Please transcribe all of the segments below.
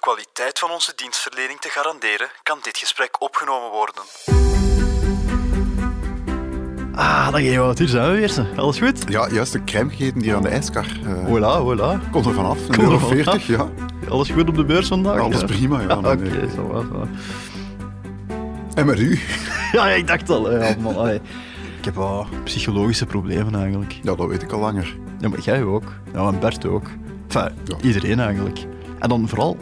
kwaliteit van onze dienstverlening te garanderen, kan dit gesprek opgenomen worden. Ah, dag Ewout, hier zijn we weer. Alles goed? Ja, juist de crème gegeten hier aan de ijskar. Uh, voilà, voilà. Komt er vanaf, een Komt er euro vanaf. 40, ja. Alles goed op de beurs vandaag? Alles ja? prima, ja. Ah, Oké, nee. zo wat. zo. En met u? Ja, ik dacht al. Ja, man, allee. Ik heb wel psychologische problemen eigenlijk. Ja, dat weet ik al langer. Ja, maar jij ook. Ja, en Bert ook. Enfin, Ja. iedereen eigenlijk. En dan vooral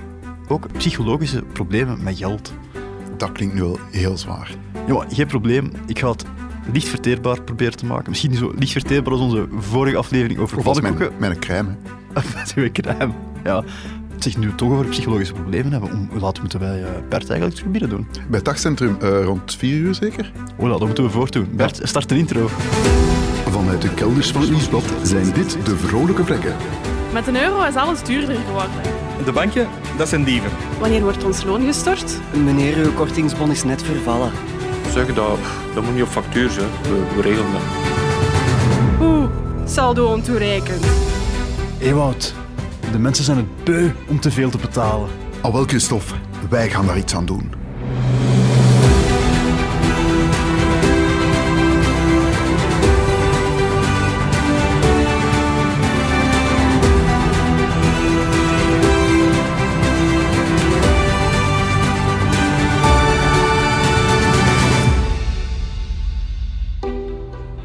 ook psychologische problemen met geld. Dat klinkt nu wel heel zwaar. Ja, maar geen probleem. Ik ga het licht verteerbaar proberen te maken. Misschien niet zo licht verteerbaar als onze vorige aflevering over Of als mijn, pannenkoeken. mijn crème. hè. Met uw crème. Ja. Zeg, nu we het toch over psychologische problemen hebben, om, hoe laat moeten wij eh, Bert eigenlijk terug binnen doen? Bij het dagcentrum eh, rond 4 uur zeker? Oh, dat moeten we voortdoen. Bert, start een intro. Vanuit de kelders van het nieuwsblad zijn dit de vrolijke vlekken. Met een euro is alles duurder geworden. De banken, dat zijn dieven. Wanneer wordt ons loon gestort? Meneer, uw kortingsbon is net vervallen. Zeg dat, dat moet niet op factuur zijn. We, we regelen dat. Oeh, saldo ontoereikend. Ewout, de mensen zijn het beu om te veel te betalen. Al wel, Christophe, wij gaan daar iets aan doen.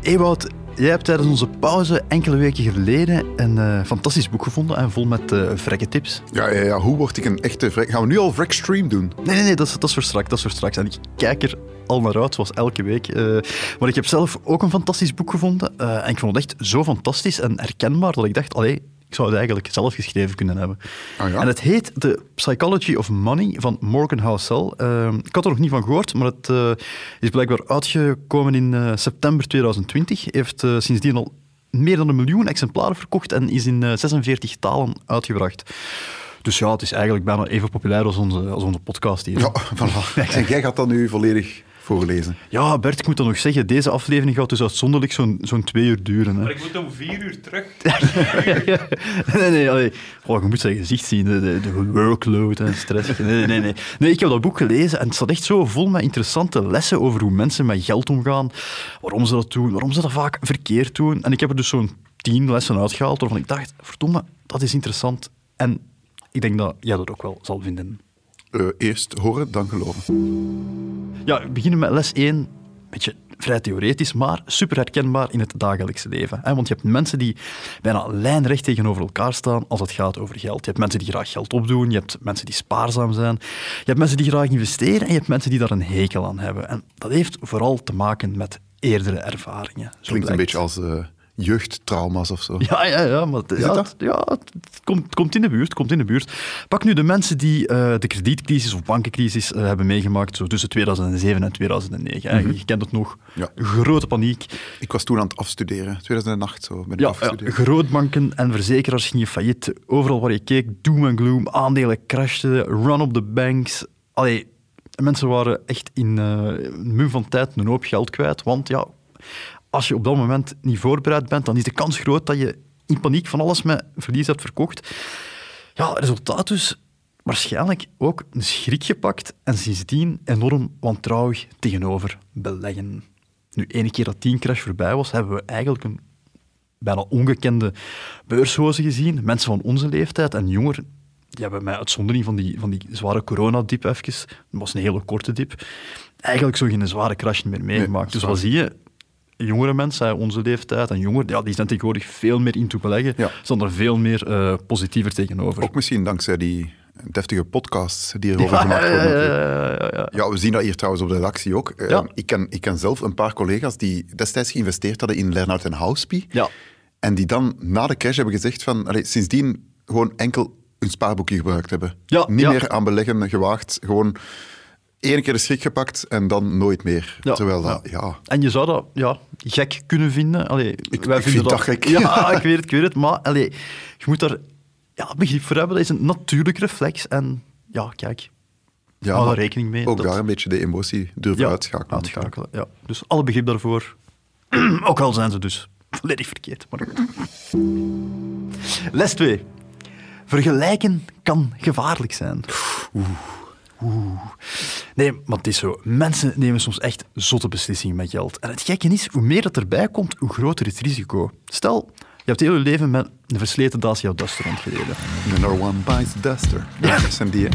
Ewout, jij hebt tijdens onze pauze enkele weken geleden een eh, fantastisch boek gevonden en vol met eh vrekke tips. Ja, ja, ja, hoe word ik een echte vrek? Gaan we nu al Vrek-stream doen? Nee, nee, nee, dat is, dat is voor straks, dat is voor straks. En ik kijk er al naar uit, zoals elke week. Eh, maar ik heb zelf ook een fantastisch boek gevonden. en ik vond het echt zo fantastisch en herkenbaar dat ik dacht, allee, ik zou het eigenlijk zelf geschreven kunnen hebben. Ah ja? En het heet The Psychology of Money van Morgan Housel. Eh, ik had er nog niet van gehoord, maar het eh, is blijkbaar uitgekomen in eh, september 2020. Heeft eh, sindsdien al meer dan een miljoen exemplaren verkocht en is in eh, 46 talen uitgebracht. Dus ja, het is eigenlijk bijna even populair als onze, als onze podcast hier. Ja, voilà. En jij gaat dat nu volledig voorlezen. Ja, Bert, ik moet dan nog zeggen, deze aflevering gaat dus uitzonderlijk zo'n zo'n twee uur duren. Hè. ik moet om vier uur terug. nee, nee, allee. Goh, je moet zijn gezicht zien, de, de, de workload en stress. Nee, nee, nee, nee. Nee, ik heb dat boek gelezen en het staat echt zo vol met interessante lessen over hoe mensen met geld omgaan, waarom ze dat doen, waarom ze dat vaak verkeerd doen. En ik heb er dus zo'n tien lessen uitgehaald waarvan ik dacht, verdomme, dat is interessant. En ik denk dat jij dat ook wel zal vinden. Eh, eerst horen, dan geloven. Ja, we beginnen met les 1. Een beetje vrij theoretisch, maar super herkenbaar in het dagelijkse leven. Hè? Want je hebt mensen die bijna lijnrecht tegenover elkaar staan als het gaat over geld. Je hebt mensen die graag geld opdoen, je hebt mensen die spaarzaam zijn, je hebt mensen die graag investeren en je hebt mensen die daar een hekel aan hebben. En dat heeft vooral te maken met eerdere ervaringen. Klinkt een beetje als eh, jeugdtrauma's of zo. Ja, ja, ja, maar het, ja, het ja, het, komt, het komt in de buurt. Komt in de buurt. Pak nu de mensen die eh, de kredietcrisis of bankencrisis eh, hebben meegemaakt zo tussen 2007 en 2009. hè. Je kent het nog. Ja. Grote paniek. Ik was toen aan het afstuderen. 2008 zo ben ik Ja, ja, afgestudeerd. grootbanken en verzekeraars gingen failliet. Overal waar je keek, doom en gloom. Aandelen crashten, run op de banks. Allee, mensen waren echt in eh, een mum van tijd een hoop geld kwijt. Want ja, als je op dat moment niet voorbereid bent, dan is de kans groot dat je in paniek van alles met verlies hebt verkocht. Ja, resultaat dus waarschijnlijk ook een schrik gepakt en sindsdien enorm wantrouwig tegenover beleggen. Nu, ene keer dat die crash voorbij was, hebben we eigenlijk een bijna ongekende beurshozen gezien. Mensen van onze leeftijd en jonger, die hebben met uitzondering van die, van die zware coronadip even, dat was een hele korte dip, eigenlijk zo geen zware crash meer meegemaakt. dus wat zie je? Jongere mensen, onze leeftijd en jonger, ja, die zijn tegenwoordig veel meer into beleggen, Ja. staan er veel meer eh, positiever tegenover. Ook misschien dankzij die deftige podcasts die erover ja, gemaakt ja, worden. ja, ja, ja, ja. Ja, we zien dat hier trouwens op de redactie ook. Eh, ik, ken, ik ken zelf een paar collega's die destijds geïnvesteerd hadden in Lernout en Houspie. Ja. En die dan na de crash hebben gezegd van... Allee, sindsdien gewoon enkel hun spaarboekje gebruikt hebben. Ja, Niet meer aan beleggen gewaagd. Gewoon één keer de schrik gepakt en dan nooit meer. Ja, Terwijl dat, ja... En je zou dat ja, gek kunnen vinden. Allee, Ik- wij ik vind dat gek. Ja, ik weet het, ik weet het. Maar allee, je moet daar ja, begrip voor hebben. Dat is een natuurlijk reflex. En ja, kijk, ja hou daar rekening mee. Ook dat- daar een beetje de emotie durven ja, uitschakelen. uitschakelen. Ja. Dus alle begrip daarvoor. Ook al zijn ze dus volledig verkeerd. Maar. Les 2. vergelijken kan gevaarlijk zijn. Oeh. Oeh. Nee, maar het is zo. Mensen nemen soms echt zotte beslissingen met geld. En het gekke is, hoe meer dat erbij komt, hoe groter het risico. Stel, je hebt heel je leven met een versleten Dacia Duster rondgereden. Number one buys Duster. Ja.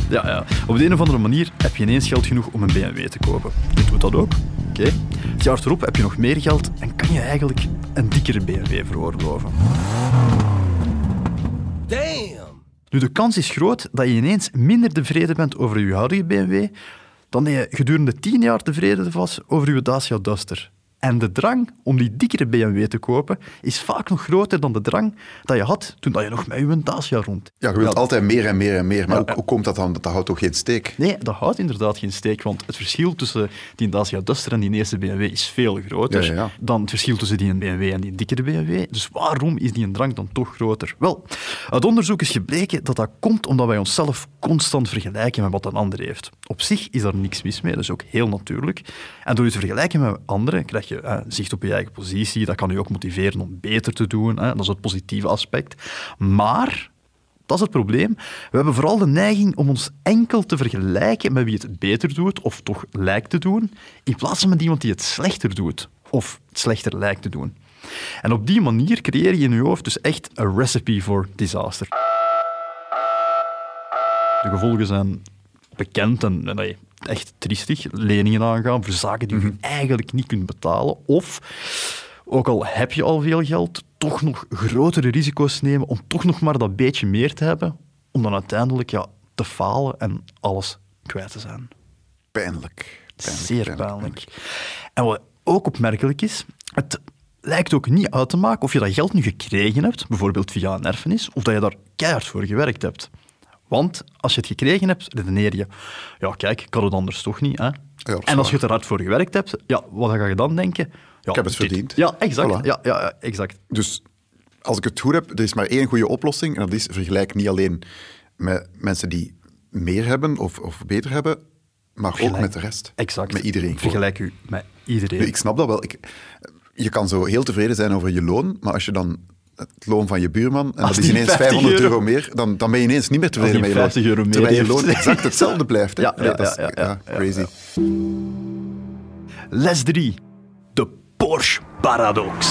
Ja, ja. Op de een of andere manier heb je ineens geld genoeg om een BMW te kopen. Je doet dat ook. Oké. Het jaar erop heb je nog meer geld en kan je eigenlijk een dikkere BMW veroorloven. Nu, de kans is groot dat je ineens minder tevreden bent over je huidige BMW dan dat je gedurende tien jaar tevreden was over je Dacia Duster. En de drang om die dikkere BMW te kopen is vaak nog groter dan de drang dat je had toen dat je nog met je Dacia rond. Ja, je wilt altijd meer en meer en meer. Maar hoe, hoe komt dat dan? Dat houdt toch geen steek? Nee, dat houdt inderdaad geen steek, want het verschil tussen die Dacia Duster en die eerste BMW is veel groter Ja, dan het verschil tussen die BMW en die dikkere BMW. Dus waarom is die een drang dan toch groter? Wel, uit onderzoek is gebleken dat dat komt omdat wij onszelf constant vergelijken met wat een ander heeft. Op zich is daar niks mis mee, dat is ook heel natuurlijk. En door je te vergelijken met anderen krijg je eh, zicht op je eigen positie. Dat kan je ook motiveren om beter te doen. Dat is het positieve aspect. Maar dat is het probleem. We hebben vooral de neiging om ons enkel te vergelijken met wie het beter doet, of toch lijkt te doen, in plaats van met iemand die het slechter doet, of het slechter lijkt te doen. En op die manier creëer je in je hoofd dus echt een recipe for disaster. De gevolgen zijn bekend en, en nee, echt triestig. Leningen aangaan voor zaken die je eigenlijk niet kunt betalen. Of, ook al heb je al veel geld, toch nog grotere risico's nemen om toch nog maar dat beetje meer te hebben, om dan uiteindelijk ja, te falen en alles kwijt te zijn. Pijnlijk. Pijnlijk, Zeer pijnlijk. En wat ook opmerkelijk is, het lijkt ook niet uit te maken of je dat geld nu gekregen hebt, bijvoorbeeld via een erfenis, of dat je daar keihard voor gewerkt hebt. Want als je het gekregen hebt, redeneer je, ja kijk, ik had het anders toch niet. Hè? en als je er hard voor gewerkt hebt, ja, wat ga je dan denken? Ja, Ik heb het dit- verdiend. Ja, exact. Voilà. Ja, ja, exact. Dus als ik het goed heb, er is maar één goede oplossing. En dat is vergelijk niet alleen met mensen die meer hebben of, of beter hebben, maar ook met de rest. Exact. Met iedereen. Vergelijk u met iedereen. Ik snap dat wel. Ik, je kan zo heel tevreden zijn over je loon, maar als je dan het loon van je buurman, en Als dat is ineens 50 500 euro, euro meer, dan, dan ben je ineens niet meer tevreden met je loon. 50 euro meer Terwijl je heeft. loon exact hetzelfde blijft. Hè? Ja, Allee, ja, dat is- ja, ja, ja, crazy. Les 3. De Porsche Paradox.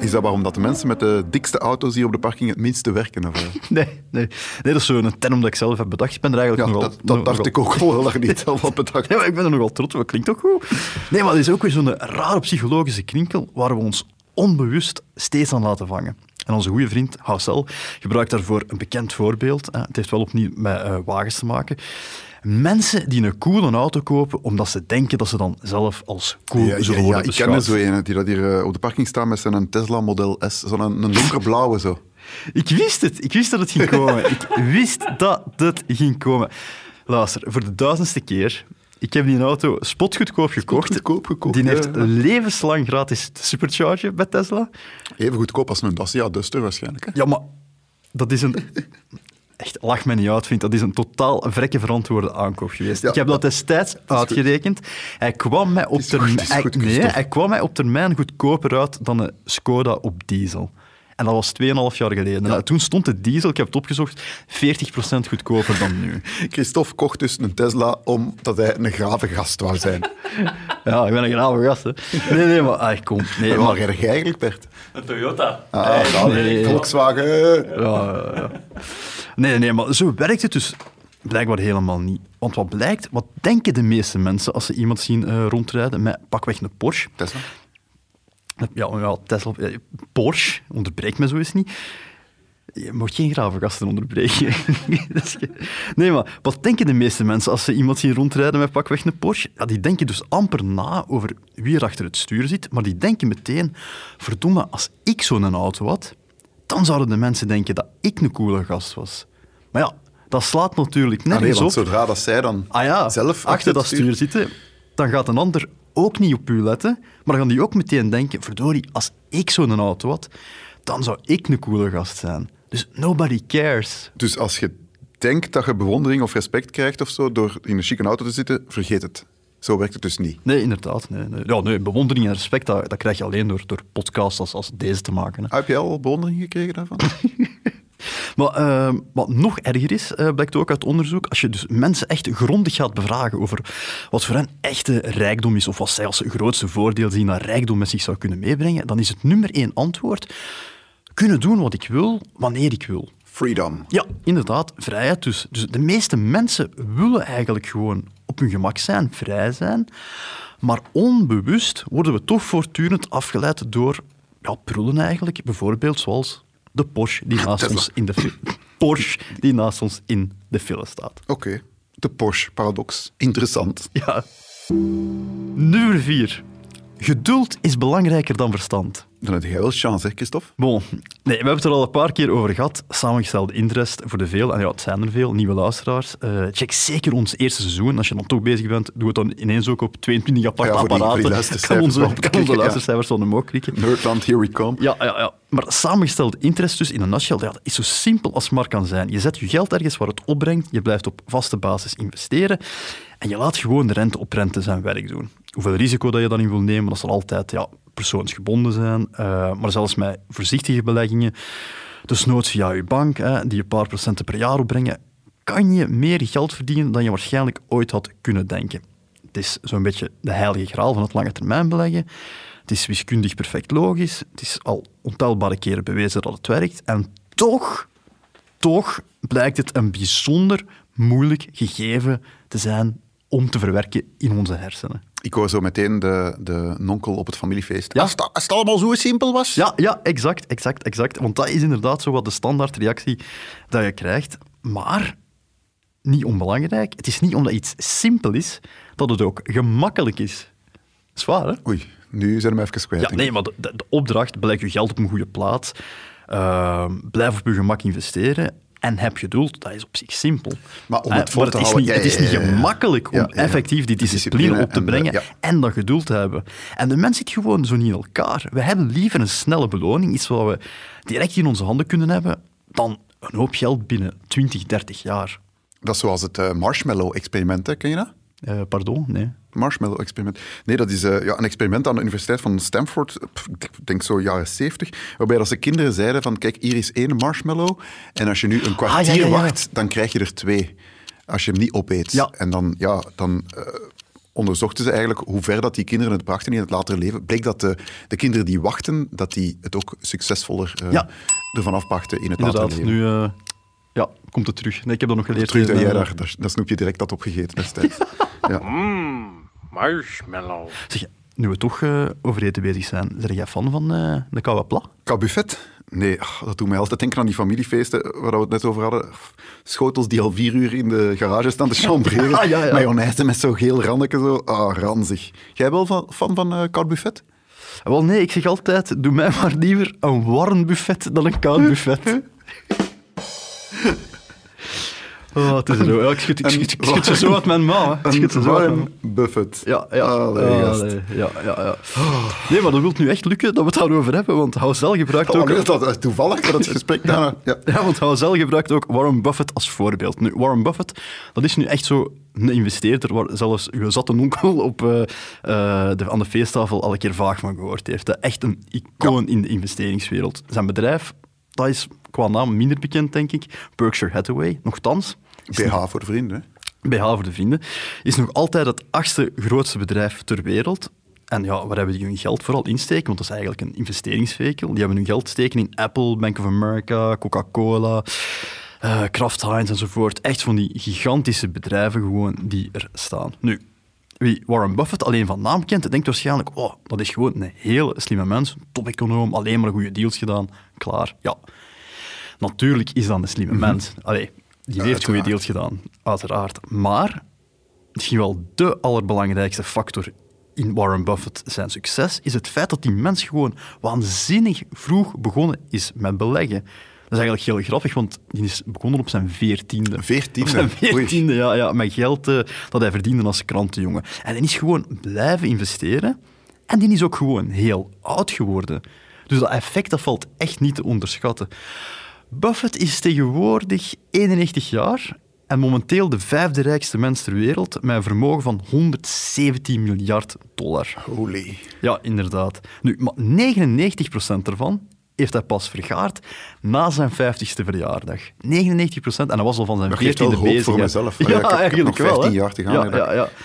Is dat waarom dat de mensen met de dikste auto's hier op de parking het minste werken? Of? Nee, nee. nee, dat is zo'n term dat ik zelf heb bedacht. Ik ben er eigenlijk Ja, nogal... dat, dat dacht ik ook al dat niet zelf had bedacht. Ja, maar ik ben er nogal trots op. Dat klinkt toch goed? Nee, maar het is ook weer zo'n rare psychologische krinkel waar we ons onbewust steeds aan laten vangen. En onze goede vriend Hassel gebruikt daarvoor een bekend voorbeeld. Het heeft wel opnieuw met eh, wagens te maken. Mensen die een coole auto kopen omdat ze denken dat ze dan zelf als cool Ja, ja, zullen ja, worden ik ken er beschouwd. zo een die dat hier eh, op de parking staat met zijn Tesla Model S. Zo'n een, een donkerblauwe zo. Ik wist het. Ik wist dat het ging komen. ik wist dat het ging komen. Luister, voor de duizendste keer. Ik heb die auto spotgoedkoop gekocht. Spotgoedkoop gekocht, Die ja, heeft ja. levenslang gratis te superchargen bij Tesla. Even goedkoop als een Dacia Duster waarschijnlijk. Hè? Ja, maar dat is een... Echt, lach me niet uit, vind. Dat is een totaal vrekke verantwoorde aankoop geweest. Ja, ik heb dat destijds uitgerekend. Hij kwam, mij op goed, termijn, goed, nee, hij kwam mij op termijn goedkoper uit dan een Skoda op diesel. En dat was 2,5 jaar geleden. Nou, toen stond de diesel, ik heb het opgezocht, 40% goedkoper dan nu. Christophe kocht dus een Tesla omdat hij een grave gast wou zijn. Ja, ik ben een grave gast, hè. Nee, nee, maar... Ah, kom. Nee, waar maar... jij eigenlijk, Bert? Een Toyota. Ah, ja, nee. Volkswagen. Ja, ja, ja. Nee, nee, maar zo werkt het dus blijkbaar helemaal niet. Want wat blijkt, wat denken de meeste mensen als ze iemand zien eh, rondrijden met pakweg een Porsche? Tesla. Ja, ja Tesla, eh, Porsche, onderbreek me zo eens niet. Je mag geen grave gasten onderbreken. Dat nee, maar wat denken de meeste mensen als ze iemand zien rondrijden met pakweg een Porsche? Ja, die denken dus amper na over wie er achter het stuur zit, maar die denken meteen, verdomme, als ik zo'n auto had, dan zouden de mensen denken dat ik een coole gast was. Maar ja, dat slaat natuurlijk Ah, nee, nergens want op. zodra dat zij dan Ah ja, zelf achter dat het stuur zitten, dan gaat een ander ook niet op u letten, maar dan gaan die ook meteen denken, verdorie, als ik zo'n auto had, dan zou ik een coole gast zijn. Dus nobody cares. Dus als je denkt dat je bewondering of respect krijgt of zo door in een chique auto te zitten, vergeet het. Zo werkt het dus niet. Nee, inderdaad. Nee, nee. Ja, nee, bewondering en respect, dat, dat krijg je alleen door, door podcasts als, als deze te maken. Hè. Heb je al bewondering gekregen daarvan? Maar eh, wat nog erger is, eh, blijkt ook uit onderzoek, als je dus mensen echt grondig gaat bevragen over wat voor hen echte rijkdom is, of wat zij als grootste voordeel zien dat rijkdom met zich zou kunnen meebrengen, dan is het nummer één antwoord kunnen doen wat ik wil, wanneer ik wil. Freedom. Ja, inderdaad, vrijheid dus. Dus de meeste mensen willen eigenlijk gewoon op hun gemak zijn, vrij zijn. Maar onbewust worden we toch voortdurend afgeleid door ja, prullen eigenlijk. Bijvoorbeeld zoals de Porsche die naast, Tesla. ons in, de Porsche die naast ons in de file staat. Oké. De Porsche-paradox. Interessant. Ja. Nummer vier. Geduld is belangrijker dan verstand. Dan heb jij wel chance, hè, Christophe? Bon, nee, we hebben het er al een paar keer over gehad. Samengestelde interest voor de veel, en ja, het zijn er veel, nieuwe luisteraars. Eh, check zeker ons eerste seizoen. Als je dan toch bezig bent, doe het dan ineens ook op 22 aparte Ja, voor die- apparaten. luistercijfers kan onze, kan onze beklikken, ja. luistercijfers van omhoog klikken. Nerdland, here we come. Ja, ja, ja. Maar samengestelde interest dus in een nutshell, ja, dat is zo simpel als maar kan zijn. Je zet je geld ergens waar het opbrengt, je blijft op vaste basis investeren en je laat gewoon de rente op rente zijn werk doen. Hoeveel risico dat je dan in wil nemen, dat zal altijd ja, persoonsgebonden zijn. eh, maar zelfs met voorzichtige beleggingen, dus noods via je bank, hè, die een paar procenten per jaar opbrengen, kan je meer geld verdienen dan je waarschijnlijk ooit had kunnen denken. Het is zo'n beetje de heilige graal van het lange termijn beleggen. Het is wiskundig perfect logisch. Het is al ontelbare keren bewezen dat het werkt. En toch, toch blijkt het een bijzonder moeilijk gegeven te zijn om te verwerken in onze hersenen. Ik hoor zo meteen de, de nonkel op het familiefeest. Ja. Als, het, als het allemaal zo simpel was. Ja, ja, exact, exact, exact. Want dat is inderdaad zo wat de standaardreactie dat je krijgt. Maar niet onbelangrijk. Het is niet omdat iets simpel is, dat het ook gemakkelijk is. Zwaar, hè? Oei, nu zijn we even kwijt. Ja, nee, maar de, de, de opdracht, beleg je geld op een goede plaats, uh, blijf op je gemak investeren en heb geduld, dat is op zich simpel. Maar om Uh, het vol maar te is houden... niet, ja, het is niet gemakkelijk om effectief die discipline op te en, eh, brengen en dat geduld te hebben. En de mens zit gewoon zo niet in elkaar. We hebben liever een snelle beloning, iets wat we direct in onze handen kunnen hebben, dan een hoop geld binnen 20, 30 jaar. Dat is zoals het eh, marshmallow-experiment, ken je dat? Uh, pardon? Nee. Marshmallow-experiment. Nee, dat is uh, ja, een experiment aan de Universiteit van Stanford, pff, ik denk zo jaren 70, waarbij dat ze kinderen zeiden van, kijk, hier is één marshmallow en als je nu een kwartier Ah, ja, ja, ja. wacht, dan krijg je er twee. Als je hem niet opeet. Ja. En dan, ja, dan uh, onderzochten ze eigenlijk hoe ver dat die kinderen het brachten in het latere leven. Bleek dat de, de kinderen die wachten, dat die het ook succesvoller uh, Ja. ervan afbrachten in het Inderdaad, latere leven. nu uh, ja, komt het terug. Nee, ik heb dat nog geleerd. Terug dat jij uh, daar, daar, dat snoepje direct had opgegeten destijds. ja. Marshmallow. Zeg, nu we toch uh, over eten bezig zijn, ben jij fan van uh, de koude pla? Kabuffet? Nee, ach, dat doet mij altijd denken aan die familiefeesten waar we het net over hadden. Schotels die al vier uur in de garage staan te chambreren. Ah, ja, ja. Mayonaise met zo'n geel randje. Zo. Ah, ranzig. Jij wel van, fan van uh, koud buffet? Wel nee, ik zeg altijd, doe mij maar liever een warm buffet dan een koud buffet. Oh, het is zo. Ik schud, ik ze zo uit mijn mouw. hè. Ik schud ze Een zo uit mijn warm buffet. Ja, ja. Allee, ja, ja, ja. Nee, maar dat wil nu echt lukken dat we het daarover hebben, want Houzel gebruikt Oh, ook... is dat eh, toevallig dat het gesprek daarna... Ja. Ja, want Houzel gebruikt ook Warren Buffett als voorbeeld. Nu, Warren Buffett, dat is nu echt zo een investeerder waar zelfs uw zatte onkel op, uh, uh, de, aan de feesttafel al een keer vaag van gehoord heeft. Echt een icoon in de investeringswereld. Zijn bedrijf, dat is qua naam minder bekend, denk ik. Berkshire Hathaway, nogthans. BH voor de vrienden? BH voor de vrienden, is nog altijd het achtste grootste bedrijf ter wereld. En ja, waar hebben die hun geld vooral insteken? Want dat is eigenlijk een investeringsvehikel. Die hebben hun geld steken in Apple, Bank of America, Coca-Cola, uh, Kraft Heinz enzovoort. Echt van die gigantische bedrijven gewoon die er staan. Nu, wie Warren Buffett alleen van naam kent, denkt waarschijnlijk, oh, dat is gewoon een hele slimme mens, top-econoom, alleen maar goede deals gedaan, klaar. Ja, natuurlijk is dat een slimme mm -hmm. mens. Allee, die heeft goede deals gedaan, uiteraard. Maar misschien wel de allerbelangrijkste factor in Warren Buffett zijn succes is het feit dat die mens gewoon waanzinnig vroeg begonnen is met beleggen. Dat is eigenlijk heel grappig, want die is begonnen op zijn veertiende. Veertiende? Zijn veertiende, ja, ja. Met geld uh, dat hij verdiende als krantenjongen. En hij is gewoon blijven investeren. En die is ook gewoon heel oud geworden. Dus dat effect dat valt echt niet te onderschatten. Buffett is tegenwoordig 91 jaar en momenteel de vijfde rijkste mens ter wereld met een vermogen van 117 miljard dollar. Holy. Ja, inderdaad. Nu, maar 99% ervan heeft hij pas vergaard na zijn 50ste verjaardag. 99 procent. En dat was al van zijn Dat geeft wel 14e hoop bezig. voor hè. mezelf. Ja, Ja, ik heb- eigenlijk nog wel. 15 hè. jaar te gaan.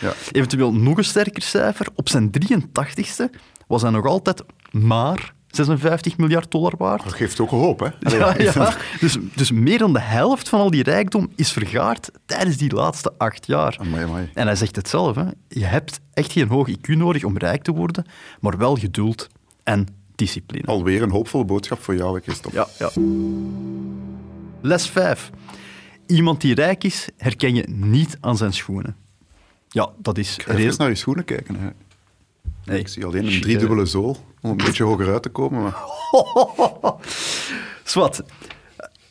Ja. Eventueel nog een sterker cijfer. Op zijn 83ste was hij nog altijd maar 56 miljard dollar waard. Dat geeft ook hoop, hè? Ja, ja. Dus, dus meer dan de helft van al die rijkdom is vergaard tijdens die laatste acht jaar. Amai, amai. En hij zegt het zelf, hè. je hebt echt geen hoog IQ nodig om rijk te worden, maar wel geduld en discipline. Alweer een hoopvolle boodschap voor jou, Christophe. Ja, ja. Les 5. Iemand die rijk is, herken je niet aan zijn schoenen. Ja, dat is... Ga even naar je schoenen kijken. Hè. Nee, Ik zie alleen een driedubbele zool om een beetje hoger uit te komen. Maar... Zwat.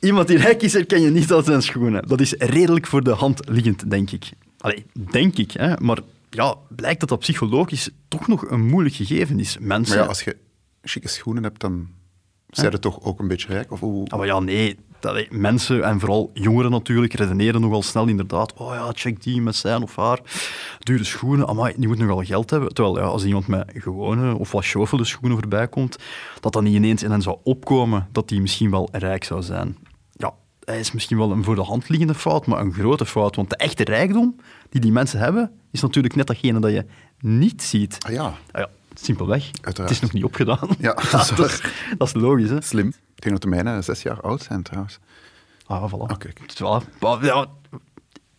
Iemand die rijk is, herken je niet aan zijn schoenen. Dat is redelijk voor de hand liggend, denk ik. Allee, denk ik, hè. Maar ja, blijkt dat dat psychologisch toch nog een moeilijk gegeven is. Mensen... maar ja, als je chique schoenen hebt, dan zijn je toch ook een beetje rijk? Of hoe... Maar ja, nee. Dat, eh, mensen, en vooral jongeren natuurlijk, redeneren nogal snel inderdaad. Oh ja, check die met zijn of haar dure schoenen. Amai, die moet nogal geld hebben. Terwijl ja, als iemand met gewone of wat sjofele schoenen voorbij komt, dat dan niet ineens in hen zou opkomen dat die misschien wel rijk zou zijn. Ja, hij is misschien wel een voor de hand liggende fout, maar een grote fout. Want de echte rijkdom die die mensen hebben, is natuurlijk net datgene dat je niet ziet. Ah ja, Ah ja, simpelweg. Uiteraard. Het is nog niet opgedaan. Ja, dat is dat, is, dat is logisch, hè? slim. Ik denk dat de mijne zes jaar oud zijn trouwens. Ah, voilà. Oké. Voilà. Maar, ja,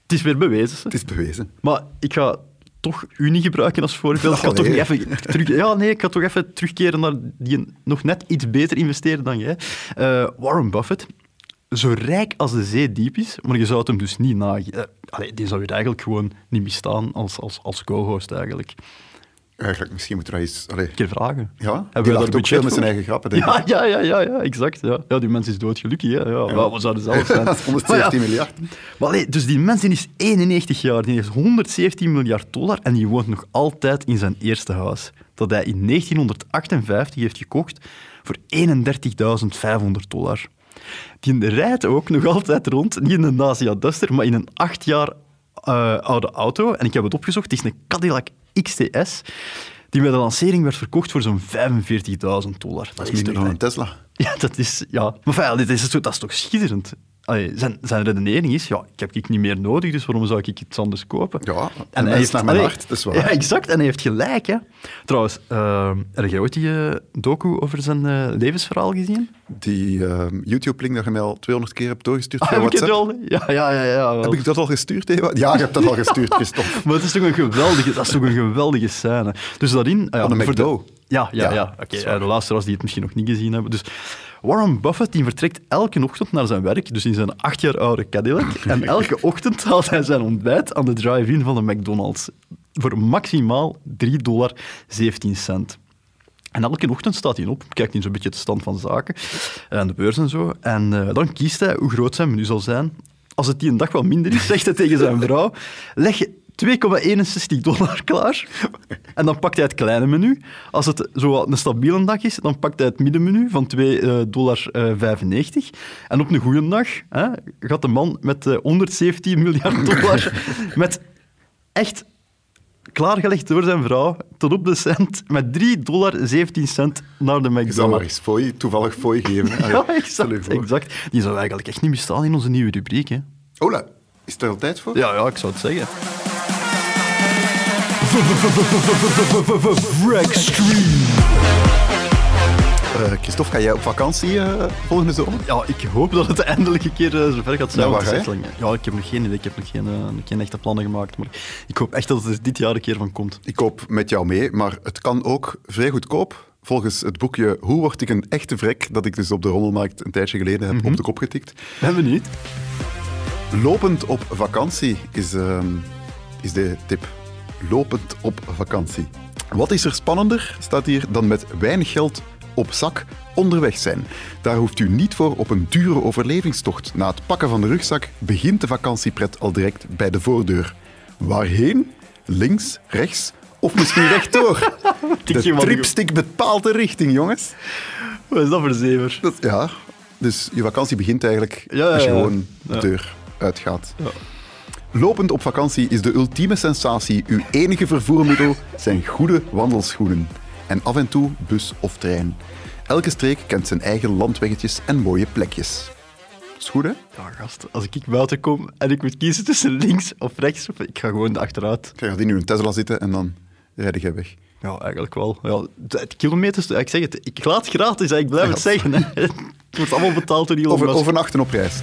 het is weer bewezen. hè. Het is bewezen. Maar ik ga toch u niet gebruiken als voorbeeld. Ik ga toch even terug, ja, nee, ik ga toch even terugkeren naar die nog net iets beter investeren dan jij. Eh, Warren Buffett. Zo rijk als de zee diep is, maar je zou het hem dus niet nageven. die zou je eigenlijk gewoon niet misstaan als, als, als co-host eigenlijk. Eigenlijk, misschien moeten we dat eens... Allee. Een keer vragen. Ja, Hebben die we ook veel met zijn eigen grappen, denk Ja, ik. ja, ja, ja, ja, exact. Ja. ja, die mens is doodgelukkig. Hè. Ja, ja. Wat zouden zelf zijn? Dat is 117 Maar ja, miljard. Maar allee, dus die mens is 91 jaar, die heeft 117 miljard dollar en die woont nog altijd in zijn eerste huis. Dat hij in 1958 heeft gekocht voor 31.500 dollar. Die rijdt ook nog altijd rond, niet in een Dacia Duster, maar in een acht jaar eh, oude auto. En ik heb het opgezocht, het is een Cadillac XTS, die bij de lancering werd verkocht voor zo'n 45.000 dollar. Dat is minder dan een Tesla. Ja, dat is... Ja. Maar fijn, dit is, dat is toch schitterend? Allee, zijn, zijn redenering is, ja, ik heb ik niet meer nodig, dus waarom zou ik iets anders kopen? Ja, en hij mens naar mijn hart, dat is waar. Ja, exact. En hij heeft gelijk, hè. Trouwens, eh, heb jij ooit die eh, docu over zijn eh, levensverhaal gezien? Die ehm, YouTube-link dat je mij al 200 keer hebt doorgestuurd Ah, via heb WhatsApp. wel? Ja, ja, ja. ja wel. Heb ik dat al gestuurd, Eva? Ja, je hebt dat al gestuurd, Christophe. Maar het is toch een geweldige, dat is toch een geweldige scène. Dus daarin... ah ja, Van de McDo. Ja, ja, Ja, Oké, is eh, de luisteraars die het misschien nog niet gezien hebben. Dus Warren Buffett die vertrekt elke ochtend naar zijn werk, dus in zijn acht jaar oude Cadillac. En elke ochtend haalt hij zijn ontbijt aan de drive-in van de McDonald's. Voor maximaal 3,17 dollar. En elke ochtend staat hij op, kijkt hij zo'n beetje de stand van zaken en de beurs en zo. En eh, dan kiest hij hoe groot zijn menu zal zijn. Als het die een dag wat minder is, zegt hij tegen zijn vrouw: leg 2,61 dollar klaar. En dan pakt hij het kleine menu. Als het zo een stabiele dag is, dan pakt hij het middenmenu van 2,95 dollar. En op een goede dag hè, gaat de man met eh, 117 miljard dollar met echt klaargelegd door zijn vrouw, tot op de cent, met 3,17 dollar naar de Je zou maar McDonald's. eens fooi, toevallig fooi geven. Ja, exact. Die zou eigenlijk echt niet bestaan in onze nieuwe rubriek. Hè. Ola, is er al tijd voor? Ja, ja, ik zou het zeggen. Eh, Christophe, ga jij op vakantie eh, volgende zomer? Ja, ik hoop dat het eindelijk een keer eh, zover gaat zijn. Ja, waar, Ja, ik heb nog geen idee. Ik heb nog geen, geen echte plannen gemaakt. Maar ik hoop echt dat het er dit jaar een keer van komt. Ik koop met jou mee, maar het kan ook vrij goedkoop. Volgens het boekje Hoe word ik een echte vrek, dat ik dus op de rommelmarkt een tijdje geleden heb op de kop getikt. Ben benieuwd. Lopend op vakantie is, ehm, is de tip. Lopend op vakantie. Wat is er spannender, staat hier, dan met weinig geld op zak onderweg zijn. Daar hoeft u niet voor op een dure overlevingstocht. Na het pakken van de rugzak begint de vakantiepret al direct bij de voordeur. Waarheen? Links, rechts of misschien rechtdoor? De tripstick bepaalt de richting, jongens. Wat is dat voor zever? Ja, dus je vakantie begint eigenlijk Ja, ja, als je gewoon de deur uitgaat. Lopend op vakantie is de ultieme sensatie. Uw enige vervoermiddel zijn goede wandelschoenen. En af en toe bus of trein. Elke streek kent zijn eigen landweggetjes en mooie plekjes. Is goed, hè? Ja, gast, als ik buiten kom en ik moet kiezen tussen links of rechts, of ik ga gewoon achteruit. Je gaat in je Tesla zitten en dan rijd je weg. Ja, eigenlijk wel. Ja, kilometers, ik zeg het, ik laat het gratis, ik blijf het zeggen. Hè. Het wordt allemaal betaald door Elon Over, overnachten op reis.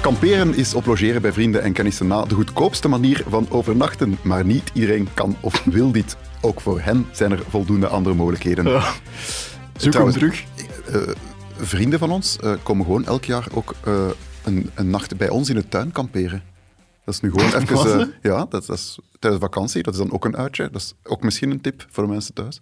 Kamperen is op logeren bij vrienden en kennissen na de goedkoopste manier van overnachten. Maar niet iedereen kan of wil dit. Ook voor hen zijn er voldoende andere mogelijkheden. Ja. Zoek hem terug. eh, vrienden van ons eh, komen gewoon elk jaar ook eh, een, een nacht bij ons in de tuin kamperen. Dat is nu gewoon even... Eh, ja, dat, dat is tijdens vakantie. Dat is dan ook een uitje. Dat is ook misschien een tip voor de mensen thuis.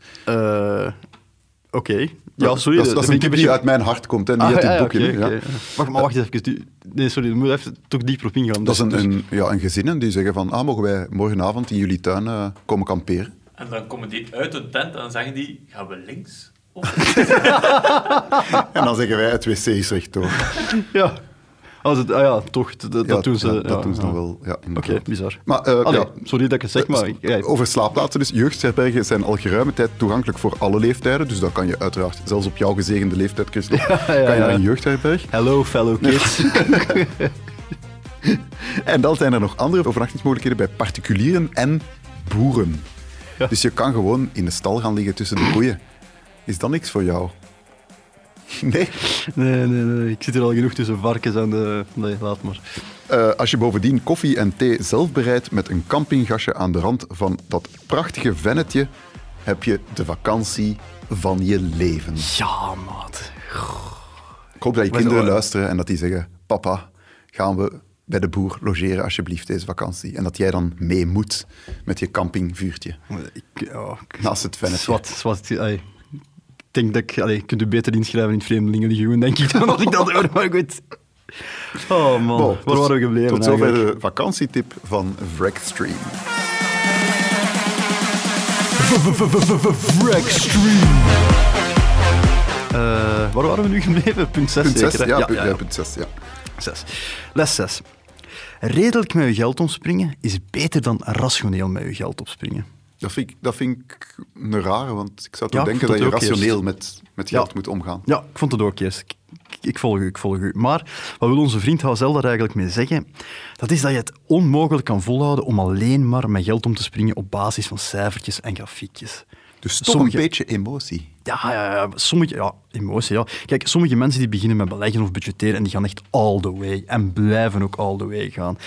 Oké. Ja, sorry. dat, is- dat is een tip die uit mijn hart komt, hè, niet Ah, uit ja, ja, boekje. oké, ja. Wacht, maar wacht eens even. Die- Nee, sorry, daar moet even toch dieper op ingaan. Dat is Dus- een, dus- een, ja, een gezinnen die zeggen van, ah, mogen wij morgenavond in jullie tuin eh, komen kamperen? En dan komen die uit hun tent en dan zeggen die, gaan we links? Of En dan zeggen wij, het wc is rechtdoor. Ja. Als het, ah ja, toch, dat, dat doen ze. dat doen ze dan wel. Ja, Oké, bizar. Maar, eh, Allee, sorry dat ik het zeg, maar... ik- ja, Over slaapplaatsen dus. Jeugdherbergen zijn al geruime tijd toegankelijk voor alle leeftijden. Dus dan kan je uiteraard, zelfs op jouw gezegende leeftijd, Christophe, ja, kan je naar een jeugdherberg. Hello, fellow kids. En dan zijn er nog andere overnachtingsmogelijkheden bij particulieren en boeren. Ja. Dus je kan gewoon in de stal gaan liggen tussen de koeien. Is dat niks voor jou? Nee. nee, nee, nee. Ik zit er al genoeg tussen varkens en de... Nee, laat maar. Eh, als je bovendien koffie en thee zelf bereidt met een campinggasje aan de rand van dat prachtige vennetje, heb je de vakantie van je leven. Ja, maat. Ik hoop dat je kinderen luisteren en dat die zeggen: Papa, gaan we bij de boer logeren alsjeblieft deze vakantie? En dat jij dan mee moet met je campingvuurtje Ik, ik- naast het vennetje. Zwat, zwat. Ik denk dat ik... Allee, kunt u beter inschrijven in het Vreemdelingenlegioen, denk ik, dan als ik dat hoor. Maar goed. Oh man, waar waren we gebleven Tot zover eigenlijk? de vakantietip van Wreckstream. Eh, waar waren we nu gebleven? Punt 6 Punt 6, zeker, hè? ja, punt- ja, punt 6, ja. Zes. Les 6. Redelijk met je geld omspringen is beter dan rationeel met je geld opspringen. Dat vind, ik, dat vind ik een rare, want ik zou toch denken dat je rationeel eerst. met, met Ja. geld moet omgaan. Ja, ik vond het ook eerst. Ik, ik, ik volg u, ik volg u. Maar wat wil onze vriend Hazel daar eigenlijk mee zeggen? Dat is dat je het onmogelijk kan volhouden om alleen maar met geld om te springen op basis van cijfertjes en grafiekjes. Dus toch Sommige- een beetje emotie. Ja, ja, ja, sommige, ja, emotie, ja. Kijk, sommige mensen die beginnen met beleggen of budgetteren en die gaan echt all the way en blijven ook all the way gaan.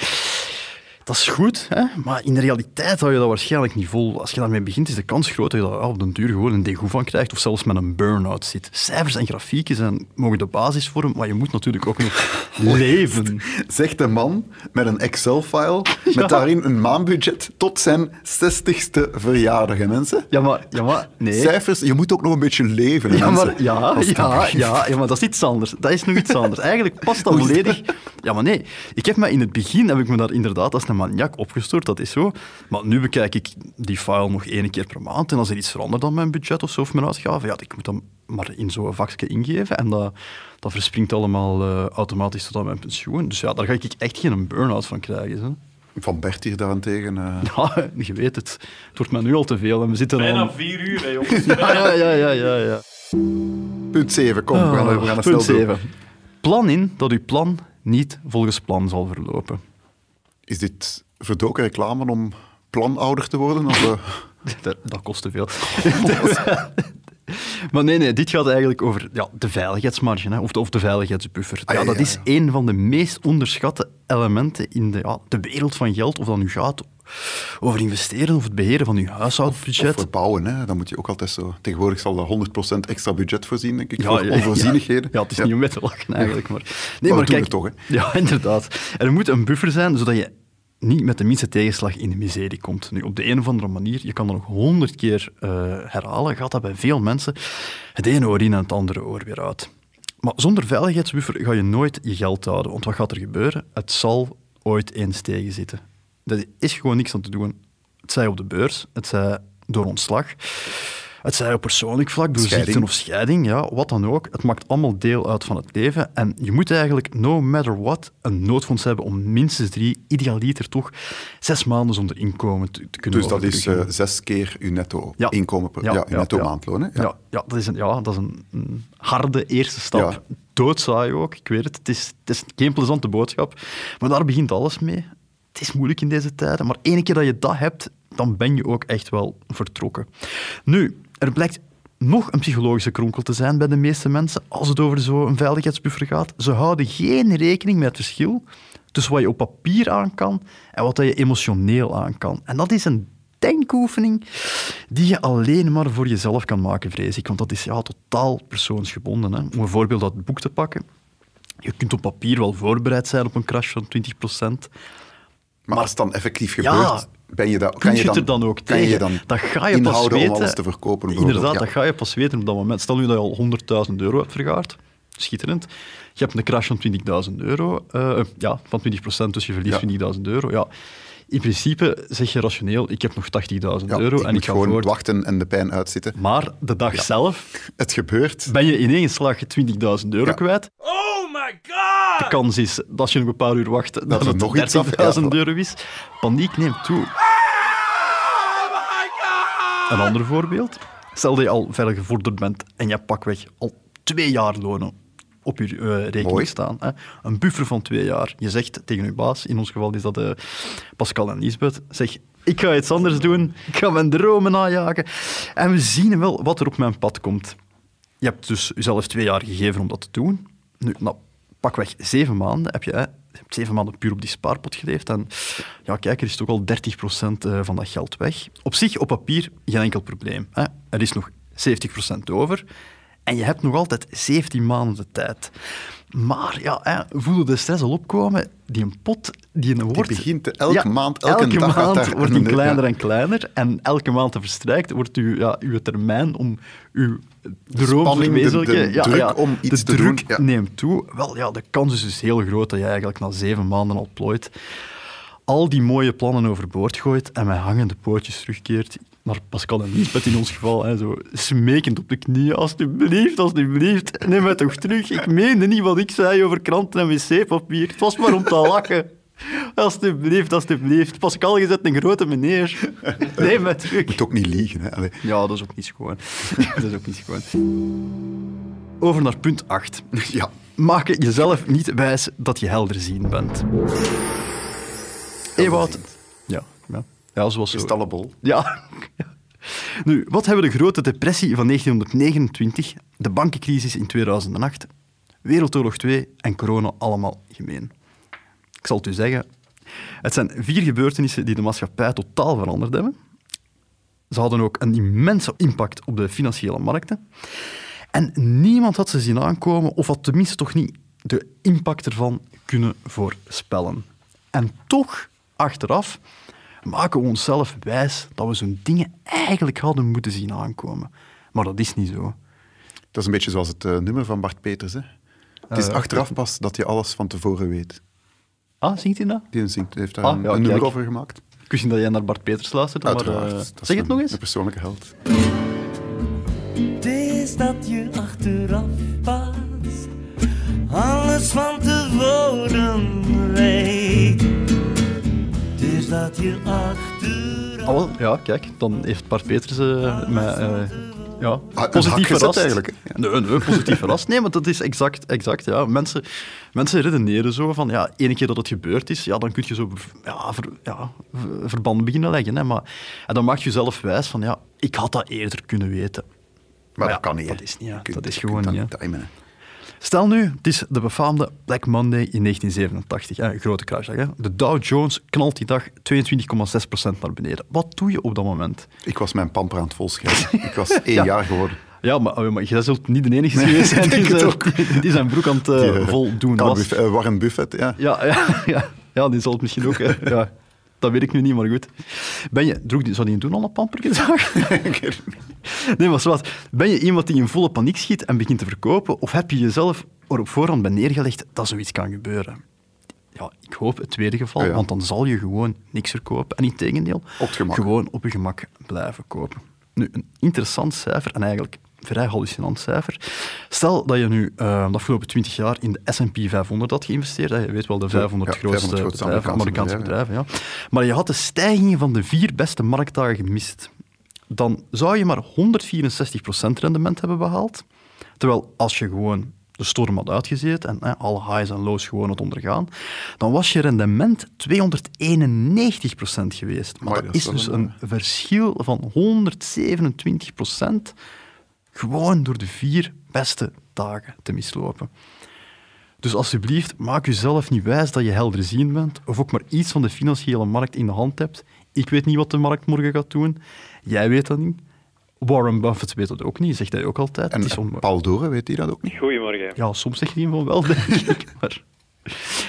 Dat is goed, hè? maar in de realiteit hou je dat waarschijnlijk niet vol. Als je daarmee begint, is de kans groot dat je daar op den duur gewoon een degoe van krijgt of zelfs met een burn-out zit. Cijfers en grafieken zijn, mogen de basis vormen, maar je moet natuurlijk ook nog leven. Zegt de man met een Excel-file met daarin een maandbudget tot zijn 60ste verjaardag, hè, mensen? Ja, maar, ja, maar nee. Cijfers, je moet ook nog een beetje leven, hè, Ja, maar, mensen. ja, ja, Alsjeblieft. ja, ja, maar dat is iets anders. Dat is nog iets anders. Eigenlijk past dat volledig... Ja, maar nee. Ik heb me in het begin heb ik me daar inderdaad als een maniak opgestort, dat is zo. Maar nu bekijk ik die file nog één keer per maand. En als er iets verandert dan mijn budget of zo, of mijn uitgaven, ja, ik moet dan maar in zo'n vakje ingeven. En dat, dat verspringt allemaal eh, automatisch tot aan mijn pensioen. Dus ja, daar ga ik echt geen burn-out van krijgen. Hè. Van Bert hier daarentegen. eh, Ja, je weet het. Het wordt mij nu al te veel en we zitten bijna al... vier uur, hè, jongens. Ja, ja, ja, ja, ja. Punt 7, kom, we gaan we gaan er snel Punt door. 7. Plan in dat uw plan niet volgens plan zal verlopen. Is dit verdoken reclame om planouder te worden? Of, eh, Dat, dat kost te veel. maar nee, nee, dit gaat eigenlijk over ja, de veiligheidsmarge, hè, of, de, of de veiligheidsbuffer. Ah, ja, ja, dat is een van de meest onderschatte elementen in de, ja, de wereld van geld. Of dat nu gaat over investeren of het beheren van uw huishoudbudget. of voor bouwen, hè? dan moet je ook altijd zo... Tegenwoordig zal dat 100% extra budget voorzien, denk ik, Ja, voor ja, onvoorzienigheden. Ja, het is niet om met te lachen eigenlijk. Maar, nee, Maar maar kijk, het toch, hè? Ja, inderdaad. Er moet een buffer zijn, zodat je niet met de minste tegenslag in de miserie komt. Nu, op de een of andere manier, je kan dat nog honderd keer eh, herhalen, gaat dat bij veel mensen het ene oor in en het andere oor weer uit. Maar zonder veiligheidsbuffer ga je nooit je geld houden. Want wat gaat er gebeuren? Het zal ooit eens tegenzitten. Er is gewoon niks aan te doen. Het zij op de beurs, het zij door ontslag. Het zij op persoonlijk vlak, door Scheiding. ziekte of scheiding, ja, wat dan ook. Het maakt allemaal deel uit van het leven. En je moet eigenlijk, no matter what, een noodfonds hebben om minstens drie, idealiter toch, zes maanden zonder inkomen te, te kunnen Dus dat is eh, zes keer uw netto Ja. inkomen per ja, uw netto maandloon. Hè? Ja. Ja, dat is een, ja, dat is een, een harde eerste stap. Ja. Doodsaai ook, ik weet het. Het is, het is geen plezante boodschap. Maar daar begint alles mee. Het is moeilijk in deze tijden, maar één keer dat je dat hebt, dan ben je ook echt wel vertrokken. Nu, er blijkt nog een psychologische kronkel te zijn bij de meeste mensen als het over zo'n veiligheidsbuffer gaat. Ze houden geen rekening met het verschil tussen wat je op papier aan kan en wat je emotioneel aan kan. En dat is een denkoefening die je alleen maar voor jezelf kan maken, vrees ik. Want dat is ja, totaal persoonsgebonden. Hè. Om een voorbeeld uit het boek te pakken. Je kunt op papier wel voorbereid zijn op een crash van 20%. Maar als het dan effectief Ja. gebeurt, ben je dat, Kun kan je dan, er dan ook kan je tegen? dan dat ga je pas inhouden weten. om alles te verkopen? Inderdaad, Ja. dat ga je pas weten op dat moment. Stel nu dat je al 100.000 euro hebt vergaard. Schitterend. Je hebt een crash van 20.000 euro. eh, ja, van 20%, dus je verliest Ja. 20.000 euro. Ja. In principe zeg je rationeel, ik heb nog 80.000 Ja, euro ik en moet ik ga gewoon voort. wachten en de pijn uitzitten. Maar de dag zelf Het gebeurt. ben je in één slag 20.000 euro Ja. kwijt. Oh my god! De kans is dat als je nog een paar uur wacht, dat, er het nog iets af- 30.000 ja, euro is. Paniek neemt toe. Een ander voorbeeld. Stel dat je al verder gevorderd bent en je hebt pakweg al twee jaar lonen op je eh, rekening Mooi. staan. Hè. Een buffer van twee jaar. Je zegt tegen je baas, in ons geval is dat eh, Pascal en Lisbeth, zeg, ik ga iets anders doen, ik ga mijn dromen najagen. En we zien wel wat er op mijn pad komt. Je hebt dus jezelf twee jaar gegeven om dat te doen. Nu, nou, pakweg zeven maanden heb je, hè, hebt zeven maanden puur op die spaarpot geleefd. En ja, kijk, er is toch al 30% eh, van dat geld weg. Op zich, op papier, geen enkel probleem. Hè. Er is nog 70% over. En je hebt nog altijd 17 maanden de tijd. Maar ja, hè, voel je de stress al opkomen? Die een pot, die een wordt... begint te- elke maand, elke elke dag maand daar wordt die kleiner ja. en kleiner. En elke maand dat verstrijkt, wordt uw, ja, uw termijn om uw droom te verwezenlijken... de ja, druk om iets de te druk doen, ja. neemt toe. Wel, ja, de kans is dus heel groot dat je eigenlijk na zeven maanden al plooit al die mooie plannen overboord gooit en met hangende pootjes terugkeert naar Pascal en Lisbeth in ons geval. Hè, zo smekend op de knieën. Alsjeblieft, alsjeblieft, neem mij toch terug. Ik meende niet wat ik zei over kranten en wc-papier. Het was maar om te lachen. Alsjeblieft, alsjeblieft. Pascal, je zet een grote meneer. Neem mij terug. Je moet ook niet liegen. Hè. Allee. Ja, dat is ook niet schoon. dat is ook niet schoon. Over naar punt 8. Ja, Maak jezelf niet wijs dat je helderzien bent. Ewout. Ja, zoals. Ja. Nu, wat hebben de grote depressie van 1929, de bankencrisis in 2008, Wereldoorlog 2 en corona allemaal gemeen? Ik zal het u zeggen. Het zijn vier gebeurtenissen die de maatschappij totaal veranderd hebben. Ze hadden ook een immense impact op de financiële markten. En niemand had ze zien aankomen, of had tenminste toch niet de impact ervan kunnen voorspellen. En toch, achteraf, maken we onszelf wijs dat we zo'n dingen eigenlijk hadden moeten zien aankomen. Maar dat is niet zo. Dat is een beetje zoals het eh, nummer van Bart Peters. Hè. Het is Eh, achteraf pas dat je alles van tevoren weet. Ah, zingt hij dat? Die zingt, heeft daar Ah, een, ja, een nummer over gemaakt. Ik wist niet dat jij naar Bart Peters luistert, maar Uiteraard. eh, zeg het een- nog eens. Een persoonlijke held. Het is dat je achteraf pas alles van tevoren weet. Dat je achteraf... Wel, ja, kijk, dan heeft Bart Peters eh, mij eh, ja, Ah, positief verrast. eigenlijk. Nee, nee, positief verrast. Nee, maar dat is exact, exact ja. Mensen, mensen redeneren zo van, ja, ene keer dat het gebeurd is, ja, dan kun je zo ja, ver, ja, ver- verbanden beginnen leggen. Hè, maar, en dan maak je jezelf wijs van, ja, ik had dat eerder kunnen weten. Maar dat kan niet. dat is niet, ja. Kunt- Dat is gewoon niet, timen. Stel nu, het is de befaamde Black Monday in 1987, hè, een grote crashdag. Hè. De Dow Jones knalt die dag 22,6% naar beneden. Wat doe je op dat moment? Ik was mijn pamper aan het volschrijven. Ik was één Ja. jaar geworden. Ja, maar, oh, maar jij zult niet de enige geweest zijn die, zijn, die zijn broek aan het eh, eh, voldoen was. Buff- eh, Warren Buffett, ja. Ja, ja, ja, ja, die zal het misschien ook... ja, dat weet ik nu niet, maar goed. Ben je... Droeg die, zou die doen al een pampergedrag? nee, maar zwart. Ben je iemand die in volle paniek schiet en begint te verkopen? Of heb je jezelf er op voorhand bij neergelegd dat zoiets kan gebeuren? Ja, ik hoop het tweede geval, Ja, ja. want dan zal je gewoon niks verkopen. En in tegendeel, Op gewoon op je gemak blijven kopen. Nu, een interessant cijfer, en eigenlijk vrij hallucinant cijfer. Stel dat je nu eh, de afgelopen 20 jaar in de S&P 500 had geïnvesteerd. Hè. Je weet wel, de 500 ja, grootste, 500 grootste bedrijven, Amerikaanse bedrijven. ja. Maar je had de stijgingen van de vier beste marktdagen gemist. Dan zou je maar 164% rendement hebben behaald. Terwijl als je gewoon de storm had uitgezeten en hè, alle highs en lows gewoon had ondergaan, dan was je rendement 291% geweest. Maar dat dat is dus wel een verschil van 127% gewoon door de vier beste dagen te mislopen. Dus alsjeblieft, maak jezelf niet wijs dat je helderzien bent of ook maar iets van de financiële markt in de hand hebt. Ik weet niet wat de markt morgen gaat doen. Jij weet dat niet. Warren Buffett weet dat ook niet, zegt hij ook altijd. En Het is om- Paul Doren, weet hij dat ook niet? Goedemorgen. ja, soms zegt hij van wel, denk ik. Maar...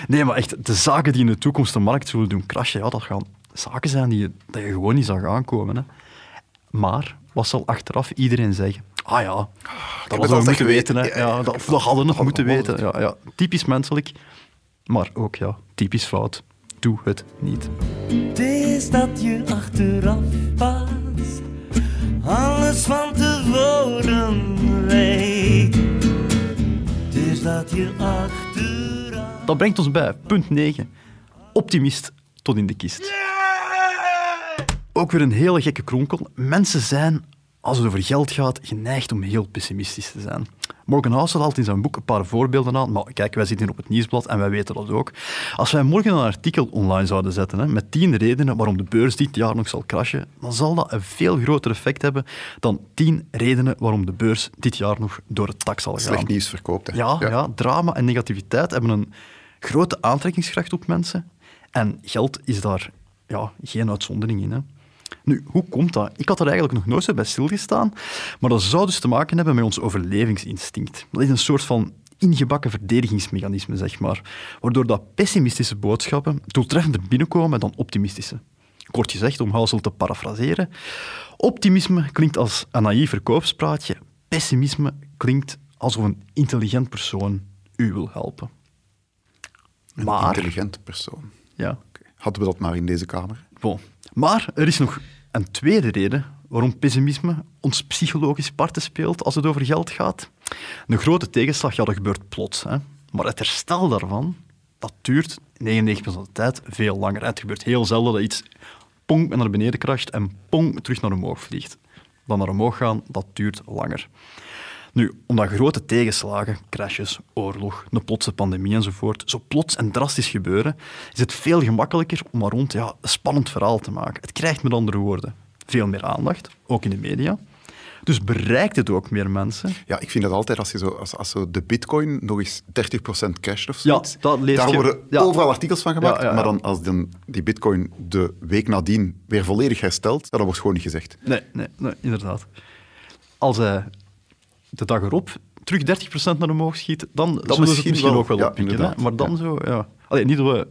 Nee, maar echt, de zaken die in de toekomst de markt zullen doen crashen, ja, dat gaan zaken zijn die je, dat je gewoon niet zag aankomen. Hè. Maar, wat zal achteraf iedereen zeggen? Ah ja, dat hadden we moeten weten. Hè. Ja, dat, heb of dat hadden we nog moeten weten. Ja, ja. Typisch menselijk, maar ook ja, typisch fout. Doe het niet. Het is dat je achteraf past, alles van tevoren weet. Het is dat je achteraf. Dat brengt ons bij punt 9. Optimist tot in de kist. Ook weer een hele gekke kronkel. Mensen zijn, als het over geld gaat, geneigd om heel pessimistisch te zijn. Morgan Housel haalt in zijn boek een paar voorbeelden aan, maar kijk, wij zitten hier op het nieuwsblad en wij weten dat ook. Als wij morgen een artikel online zouden zetten hè, met tien redenen waarom de beurs dit jaar nog zal crashen, dan zal dat een veel groter effect hebben dan tien redenen waarom de beurs dit jaar nog door het dak zal gaan. Slecht nieuws verkoopt. Hè. Ja, ja. drama en negativiteit hebben een grote aantrekkingskracht op mensen. En geld is daar ja, geen uitzondering in. Hè. Nu, hoe komt dat? Ik had er eigenlijk nog nooit zo bij stilgestaan, maar dat zou dus te maken hebben met ons overlevingsinstinct. Dat is een soort van ingebakken verdedigingsmechanisme, zeg maar, waardoor dat pessimistische boodschappen doeltreffender binnenkomen dan optimistische. Kort gezegd, om Housel te parafraseren, optimisme klinkt als een naïef verkoopspraatje, pessimisme klinkt alsof een intelligent persoon u wil helpen. Een Maar, intelligente persoon. ja, Hadden we dat maar in deze kamer? Bon. Maar er is nog een tweede reden waarom pessimisme ons psychologisch parten speelt als het over geld gaat. Een grote tegenslag, ja, gebeurt plots. Hè. Maar het herstel daarvan, dat duurt 99% van de tijd veel langer. Het gebeurt heel zelden dat iets pong naar beneden crasht en pong terug naar omhoog vliegt. Dan naar omhoog gaan, dat duurt langer. Nu, omdat grote tegenslagen, crashes, oorlog, een plotse pandemie enzovoort, zo plots en drastisch gebeuren, is het veel gemakkelijker om er rond ja, een spannend verhaal te maken. Het krijgt met andere woorden veel meer aandacht, ook in de media. Dus bereikt het ook meer mensen. Ja, ik vind dat altijd als je zo, als, als zo de bitcoin nog eens 30% cash of Ja, zoiets. dat lees Daar je- worden ja. overal artikels van gemaakt. Ja, ja, ja. Maar dan als dan die bitcoin de week nadien weer volledig herstelt, ja, dat wordt gewoon niet gezegd. Nee, nee, nee inderdaad. Als hij de dag erop terug 30% naar omhoog schiet, dan zullen ze het misschien misschien wel. ook wel Ja, oppikken. Hè? Maar dan zo, ja. Allee, niet dat we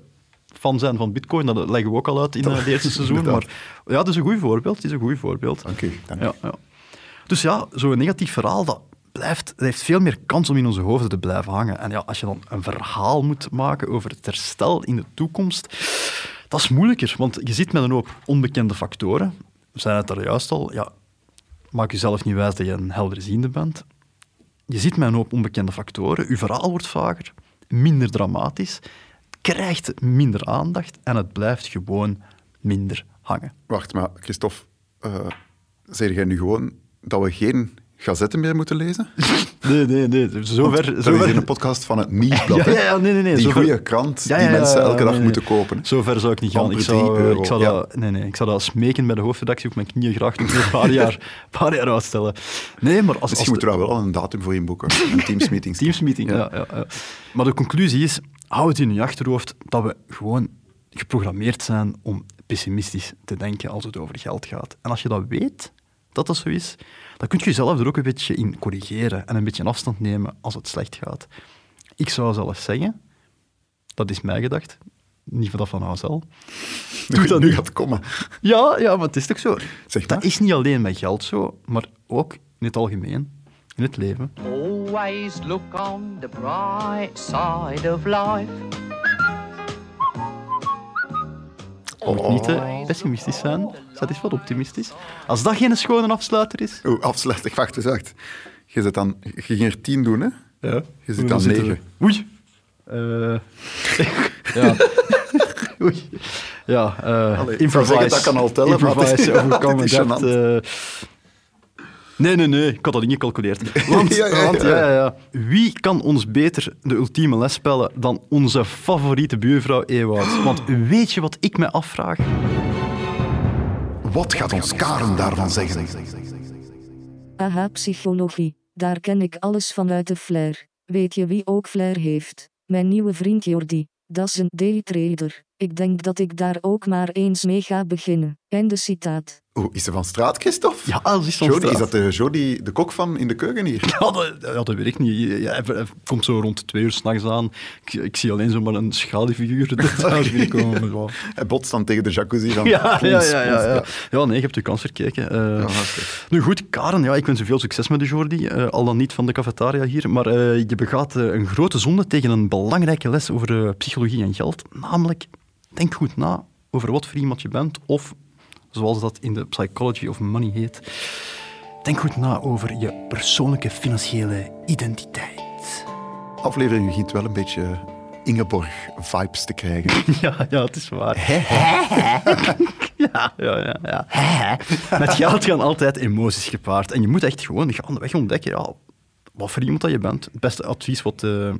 fan zijn van bitcoin, dat leggen we ook al uit in eh, het eerste seizoen. Maar ja, het is een goed voorbeeld. Het is een goed voorbeeld. Dank u. Dank. Ja, ja. Dus ja, zo'n negatief verhaal, dat, blijft, dat heeft veel meer kans om in onze hoofden te blijven hangen. En ja, als je dan een verhaal moet maken over het herstel in de toekomst, dat is moeilijker, want je zit met een hoop onbekende factoren. We zijn het daar juist al. Ja, maak jezelf niet wijs dat je een helderziende bent. Je zit met een hoop onbekende factoren. Je verhaal wordt vager, minder dramatisch, krijgt minder aandacht en het blijft gewoon minder hangen. Wacht, maar Christophe, eh zeg jij nu gewoon dat we geen gazetten meer moeten lezen? Nee, nee, nee. Zover, Dat is zover, hier een podcast van het Nieuwsblad. Ja, hè? ja, ja, nee, nee, nee. Die zover- goede krant die mensen elke dag nee. moeten kopen. Zo ver zou ik niet gaan. Ik zou, euro, ik, zou ja. dat, nee, nee, ik zou dat smeken bij de hoofdredactie op mijn knieën graag nog een paar jaar, paar jaar uitstellen. Nee, maar als, als Misschien moeten we daar wel een datum voor inboeken. Een Teams-meeting. Teamsmeeting, ja. Ja, ja. Maar de conclusie is, hou het in je achterhoofd dat we gewoon geprogrammeerd zijn om pessimistisch te denken als het over geld gaat. En als je dat weet, dat dat zo is, dan kun je jezelf er ook een beetje in corrigeren en een beetje afstand nemen als het slecht gaat. Ik zou zelfs zeggen, dat is mij gedacht, niet van dat van Hazel. Doe dat nu gaat komen. Ja, ja, maar het is toch zo. Zeg maar. Dat is niet alleen met geld zo, maar ook in het algemeen, in het leven. Always look on the bright side of life. Moet niet te pessimistisch zijn. Dat is wat optimistisch. Als dat geen schone afsluiter is... Oeh, afsluiting, wacht eens, wacht. Je, zit dan, je ging er tien doen, hè? Ja. Je zit aan negen. Oei. Eh, ja. Oei. Ja, eh Allee, improvise. dat kan al tellen, maar Improvise, ja, overkomen het is dat. Nee, nee, nee. Ik had dat. Want, Ja, ja, want, ja. ja, ja, ja. Wie kan ons beter de ultieme les spellen dan onze favoriete buurvrouw Ewout? Want weet je wat ik me afvraag? Wat gaat ons Karen daarvan zeggen? Aha, psychologie. Daar ken ik alles van uit de flair. Weet je wie ook flair heeft? Mijn nieuwe vriend Jordi. Dat is een daytrader. Ik denk dat ik daar ook maar eens mee ga beginnen. Einde citaat. Oeh, is ze van straat, Christophe? Ja, dat is van Jody, is straat. dat de Jody, de kok van in de keuken hier? Ja, dat, ja, dat weet ik niet. Ja, hij, hij komt zo rond twee uur s'nachts aan. Ik, ik zie alleen zomaar een schaduwfiguur binnenkomen. maar ja. Hij botst dan tegen de jacuzzi van... Ja, ja, ja, ja, ja. Ja, nee, je hebt je kans verkeken. Eh, nu goed, Karen, ja, ik wens je veel succes met de Jordi. eh, al dan niet van de cafetaria hier. Maar eh, je begaat een grote zonde tegen een belangrijke les over psychologie en geld. Namelijk, denk goed na over wat voor iemand je bent. Of, zoals dat in de Psychology of Money heet, denk goed na over je persoonlijke financiële identiteit. De aflevering begint wel een beetje Ingeborg-vibes te krijgen. Ja, ja, het is waar. Ja, ja, ja. ja. Met geld gaan altijd emoties gepaard. En je moet echt gewoon gaandeweg ontdekken ja, wat voor iemand dat je bent. Het beste advies wat eh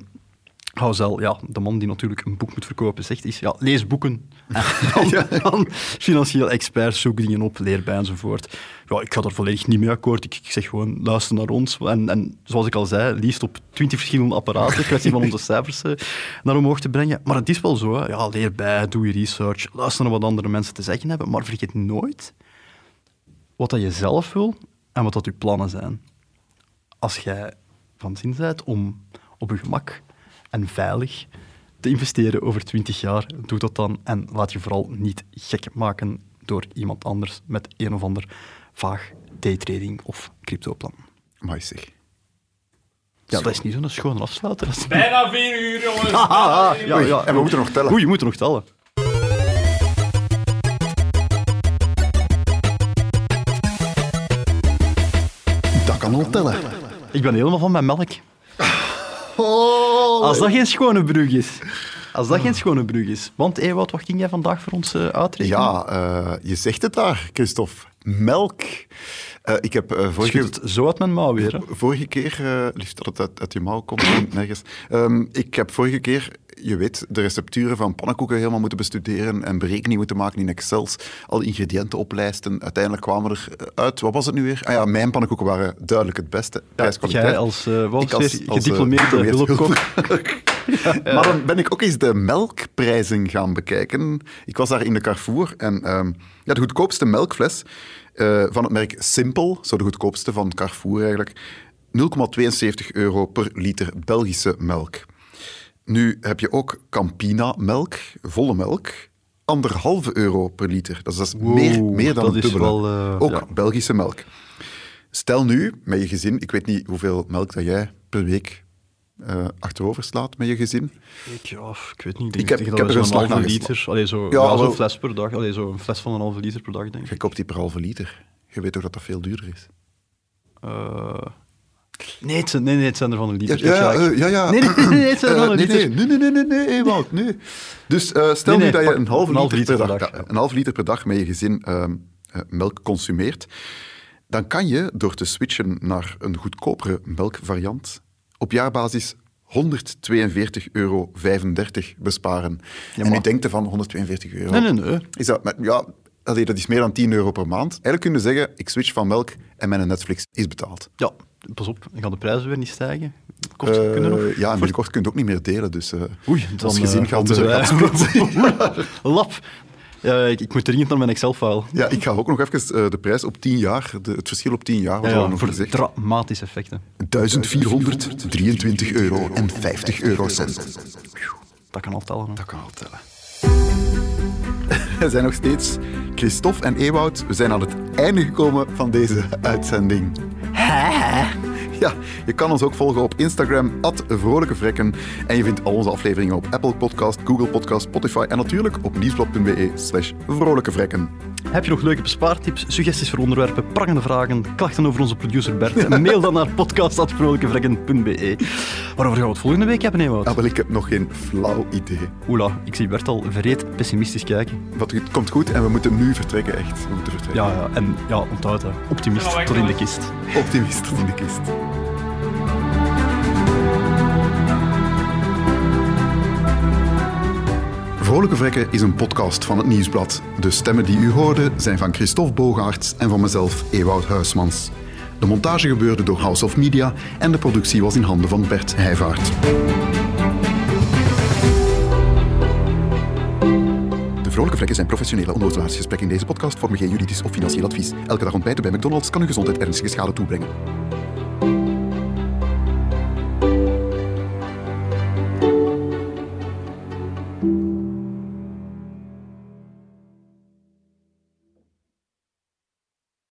Houzel, ja, de man die natuurlijk een boek moet verkopen, zegt is ja, lees boeken van financieel experts, zoek dingen op, leer bij enzovoort. Ja, ik ga daar volledig niet mee akkoord. Ik, ik zeg gewoon, luister naar ons. En, en zoals ik al zei, liefst op twintig verschillende apparaten, kwestie van onze cijfers eh, naar omhoog te brengen. Maar het is wel zo, hè. ja, leer bij, doe je research, luister naar wat andere mensen te zeggen hebben, maar vergeet nooit wat dat je zelf wil en wat dat je plannen zijn. Als jij van zin bent om op je gemak en veilig te investeren over 20 jaar, doe dat dan en laat je vooral niet gek maken door iemand anders met een of ander vaag daytrading of cryptoplan. Maar zeg. Ja, dat is niet zo'n schone afsluiter. Dat is- Bijna vier uur, jongens. Ah, ah, ah, ja, ja. en we moeten nog tellen. Oei, je moet er nog tellen. Dat kan al tellen. Ik ben helemaal van mijn melk. Oh, Als dat geen schone brug is. Als dat geen schone brug is. Want Ewout, wat ging jij vandaag voor ons eh, uitrekenen? Ja, eh, je zegt het daar, Christophe. Melk. Eh, ik heb vorige, het zo uit mijn mouw weer. Hè? vorige keer, liefst dat het uit, uit je mouw komt, en nergens. Ehm, ik heb vorige keer, je weet, de recepturen van pannenkoeken helemaal moeten bestuderen en berekeningen moeten maken in Excels. Alle ingrediënten oplijsten. Uiteindelijk kwamen er eh, uit, wat was het nu weer? Ah ja, mijn pannenkoeken waren duidelijk het beste. Prijskwaliteit. Jij als, was als- als, gediplomeerde gediplomeerd hulpkok. Maar dan ben ik ook eens de melkprijzen gaan bekijken. Ik was daar in de Carrefour en ehm, ja, de goedkoopste melkfles van het merk Simple, zo de goedkoopste van Carrefour eigenlijk, 0,72 euro per liter Belgische melk. Nu heb je ook Campina-melk, volle melk, anderhalve euro per liter. Dat is, dat is Wow, meer, meer dan is dubbele. wel, eh, ook ja. Belgische melk. Stel nu, met je gezin, ik weet niet hoeveel melk dat jij per week eh, achterover slaat met je gezin. Ik, ja, ik weet niet. Ik heb- ik heb er een slag halve naar liter. Allee, zo, Ja, ja, wel. zo'n fles per dag. Allee, zo een fles van een halve liter per dag, denk ik. Je koopt die per halve liter. Je weet toch dat dat veel duurder is? Eh, nee, het zijn, nee, nee, het zijn er van Ja, liter. ja, ja, ja. Nee, nee, nee, nee, het zijn er Eh, van nee, nee, nee, nee, nee, nee, nee, Ewout, nee. Dus eh, stel Nee, nee, nu dat je een halve liter, per dag, per dag, ja, een half liter per dag met je gezin ehm, eh, melk consumeert, dan kan je door te switchen naar een goedkopere melkvariant op jaarbasis 142,35 euro besparen. en nu denkt je van 142 euro. Nee, nee, nee. Is dat, maar ja, dat is meer dan 10 euro per maand. Eigenlijk kun je zeggen, ik switch van melk en mijn Netflix is betaald. Ja, pas op, gaan de prijzen weer niet stijgen? Kost, Eh, kunnen nog? ja, en binnenkort kun je ook niet meer delen. Dus eh, Oei, dan als gezin eh, eh, wij-. Lap. Ja, ik, ik moet dringend naar mijn Excel-file. Ja, ik ga ook nog even de prijs op 10 jaar, de, het verschil op 10 jaar, wat Ja, we nog voor gezegd. dramatische effecten. 1423 euro en 50 eurocent. Dat kan al tellen. hè. Dat kan al tellen. We zijn nog steeds Christophe en Ewout. We zijn aan het einde gekomen van deze uitzending. Ja, je kan ons ook volgen op Instagram, @vrolijkevrekken. En je vindt al onze afleveringen op Apple Podcast, Google Podcast, Spotify en natuurlijk op nieuwsblad.be slash vrolijkevrekken. Heb je nog leuke bespaartips, suggesties voor onderwerpen, prangende vragen, klachten over onze producer Bert? Mail dan naar podcast.vrolijkevrekken.be. Waarover gaan we het volgende week hebben, Ewout? Ah, wel, ik heb nog geen flauw idee. Oela, ik zie Bert al vreed pessimistisch kijken. Wat, het komt goed en we moeten nu vertrekken, echt. We moeten vertrekken. Ja, ja en ja, onthoud hè. Optimist tot in de kist. Optimist tot in de kist. Vrolijke Vrekken is een podcast van het Nieuwsblad. De stemmen die u hoorde zijn van Christophe Bogaerts en van mezelf, Ewout Huismans. De montage gebeurde door House of Media en de productie was in handen van Bert Heijvaart. De Vrolijke Vrekken zijn professionele onnozelaars. Gesprekken in deze podcast vormen geen juridisch of financieel advies. Elke dag ontbijten bij McDonald's kan uw gezondheid ernstige schade toebrengen.